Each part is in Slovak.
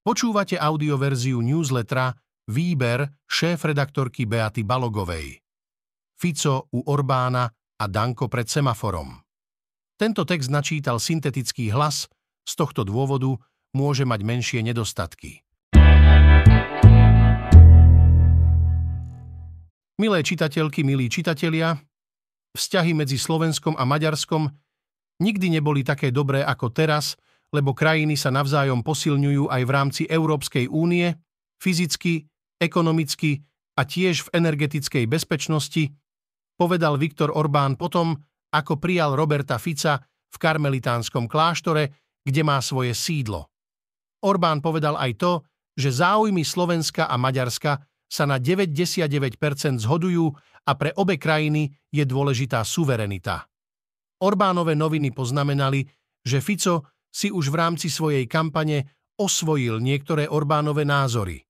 Počúvate audioverziu newslettera Výber šéf-redaktorky Beaty Balogovej. Fico u Orbána a Danko pred semaforom. Tento text načítal syntetický hlas, z tohto dôvodu môže mať menšie nedostatky. Milé čitateľky, milí čitatelia, vzťahy medzi Slovenskom a Maďarskom nikdy neboli také dobré ako teraz, lebo krajiny sa navzájom posilňujú aj v rámci Európskej únie, fyzicky, ekonomicky a tiež v energetickej bezpečnosti, povedal Viktor Orbán potom, ako prijal Roberta Fica v karmelitánskom kláštore, kde má svoje sídlo. Orbán povedal aj to, že záujmy Slovenska a Maďarska sa na 99% zhodujú a pre obe krajiny je dôležitá suverenita. Orbánové noviny poznamenali, že Fico si už v rámci svojej kampane osvojil niektoré Orbánové názory.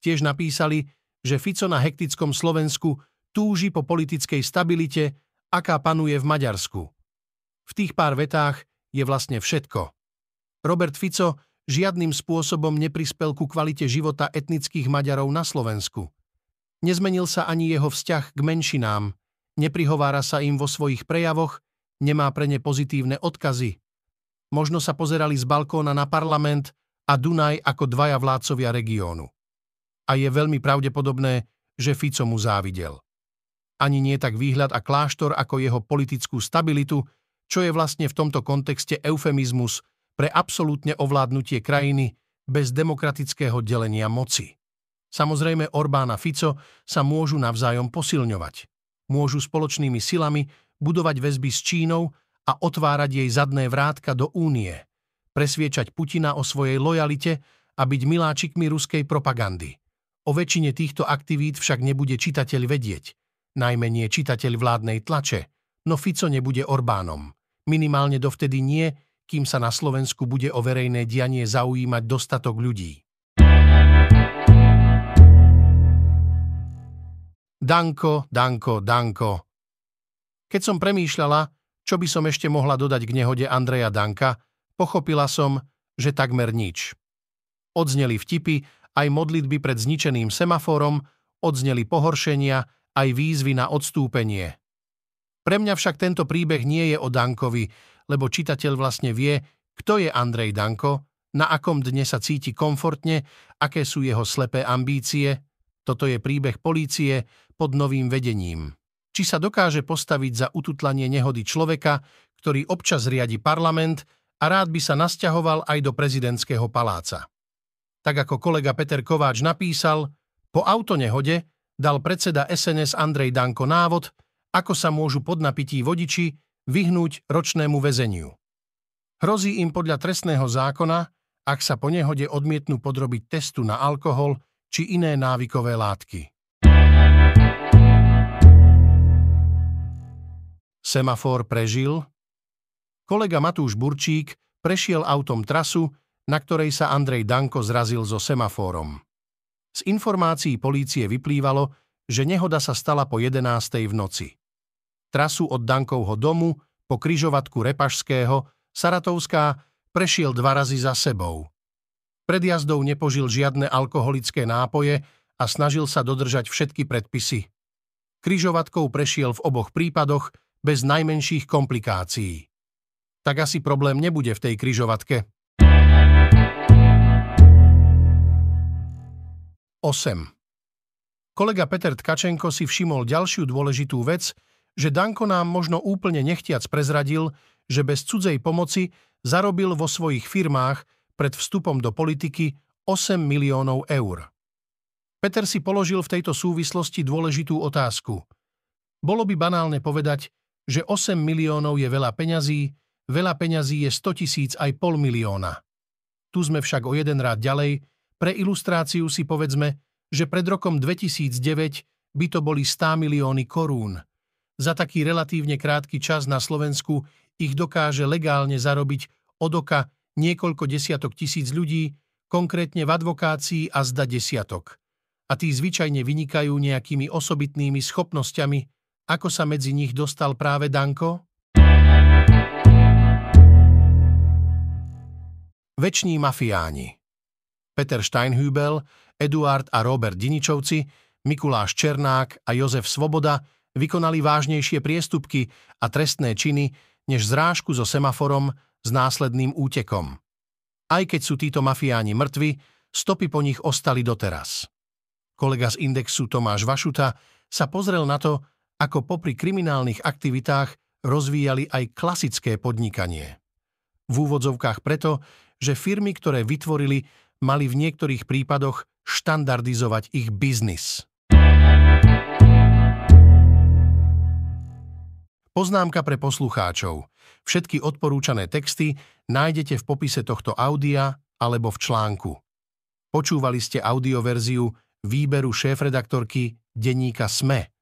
Tiež napísali, že Fico na hektickom Slovensku túži po politickej stabilite, aká panuje v Maďarsku. V tých pár vetách je vlastne všetko. Robert Fico žiadnym spôsobom neprispel ku kvalite života etnických Maďarov na Slovensku. Nezmenil sa ani jeho vzťah k menšinám, neprihovára sa im vo svojich prejavoch, nemá pre ne pozitívne odkazy, Možno sa pozerali z balkóna na parlament a Dunaj ako dvaja vládcovia regiónu. A je veľmi pravdepodobné, že Fico mu závidel. Ani nie tak výhľad a kláštor ako jeho politickú stabilitu, čo je vlastne v tomto kontexte eufemizmus pre absolútne ovládnutie krajiny bez demokratického delenia moci. Samozrejme Orbán a Fico sa môžu navzájom posilňovať. Môžu spoločnými silami budovať väzby s Čínou a otvárať jej zadné vrátka do únie, presviečať Putina o svojej lojalite a byť miláčikmi ruskej propagandy. O väčšine týchto aktivít však nebude čitateľ vedieť, najmä nie čitateľ vládnej tlače, no Fico nebude Orbánom. Minimálne dovtedy nie, kým sa na Slovensku bude o verejné dianie zaujímať dostatok ľudí. Danko, Danko, Danko. Keď som premýšľala, čo by som ešte mohla dodať k nehode Andreja Danka, pochopila som, že takmer nič. Odzneli vtipy, aj modlitby pred zničeným semaforom, odzneli pohoršenia, aj výzvy na odstúpenie. Pre mňa však tento príbeh nie je o Dankovi, lebo čitateľ vlastne vie, kto je Andrej Danko, na akom dne sa cíti komfortne, aké sú jeho slepé ambície. Toto je príbeh polície pod novým vedením či sa dokáže postaviť za ututlanie nehody človeka, ktorý občas riadi parlament a rád by sa nasťahoval aj do prezidentského paláca. Tak ako kolega Peter Kováč napísal, po autonehode dal predseda SNS Andrej Danko návod, ako sa môžu podnapití vodiči vyhnúť ročnému väzeniu. Hrozí im podľa trestného zákona, ak sa po nehode odmietnú podrobiť testu na alkohol či iné návykové látky. Semafor prežil? Kolega Matúš Burčík prešiel autom trasu, na ktorej sa Andrej Danko zrazil so semaforom. Z informácií polície vyplývalo, že nehoda sa stala po 11. v noci. Trasu od Dankovho domu po kryžovatku Repašského Saratovská prešiel dva razy za sebou. Pred jazdou nepožil žiadne alkoholické nápoje a snažil sa dodržať všetky predpisy. Kryžovatkou prešiel v oboch prípadoch bez najmenších komplikácií. Tak asi problém nebude v tej kryžovatke. 8. Kolega Peter Tkačenko si všimol ďalšiu dôležitú vec, že Danko nám možno úplne nechtiac prezradil, že bez cudzej pomoci zarobil vo svojich firmách pred vstupom do politiky 8 miliónov eur. Peter si položil v tejto súvislosti dôležitú otázku. Bolo by banálne povedať, že 8 miliónov je veľa peňazí, veľa peňazí je 100 tisíc aj pol milióna. Tu sme však o jeden rád ďalej, pre ilustráciu si povedzme, že pred rokom 2009 by to boli 100 milióny korún. Za taký relatívne krátky čas na Slovensku ich dokáže legálne zarobiť od oka niekoľko desiatok tisíc ľudí, konkrétne v advokácii a zda desiatok. A tí zvyčajne vynikajú nejakými osobitnými schopnosťami, ako sa medzi nich dostal práve Danko? Veční mafiáni Peter Steinhübel, Eduard a Robert Diničovci, Mikuláš Černák a Jozef Svoboda vykonali vážnejšie priestupky a trestné činy než zrážku so semaforom s následným útekom. Aj keď sú títo mafiáni mŕtvi, stopy po nich ostali doteraz. Kolega z Indexu Tomáš Vašuta sa pozrel na to, ako popri kriminálnych aktivitách rozvíjali aj klasické podnikanie. V úvodzovkách preto, že firmy, ktoré vytvorili, mali v niektorých prípadoch štandardizovať ich biznis. Poznámka pre poslucháčov. Všetky odporúčané texty nájdete v popise tohto audia alebo v článku. Počúvali ste audioverziu výberu šéfredaktorky denníka SME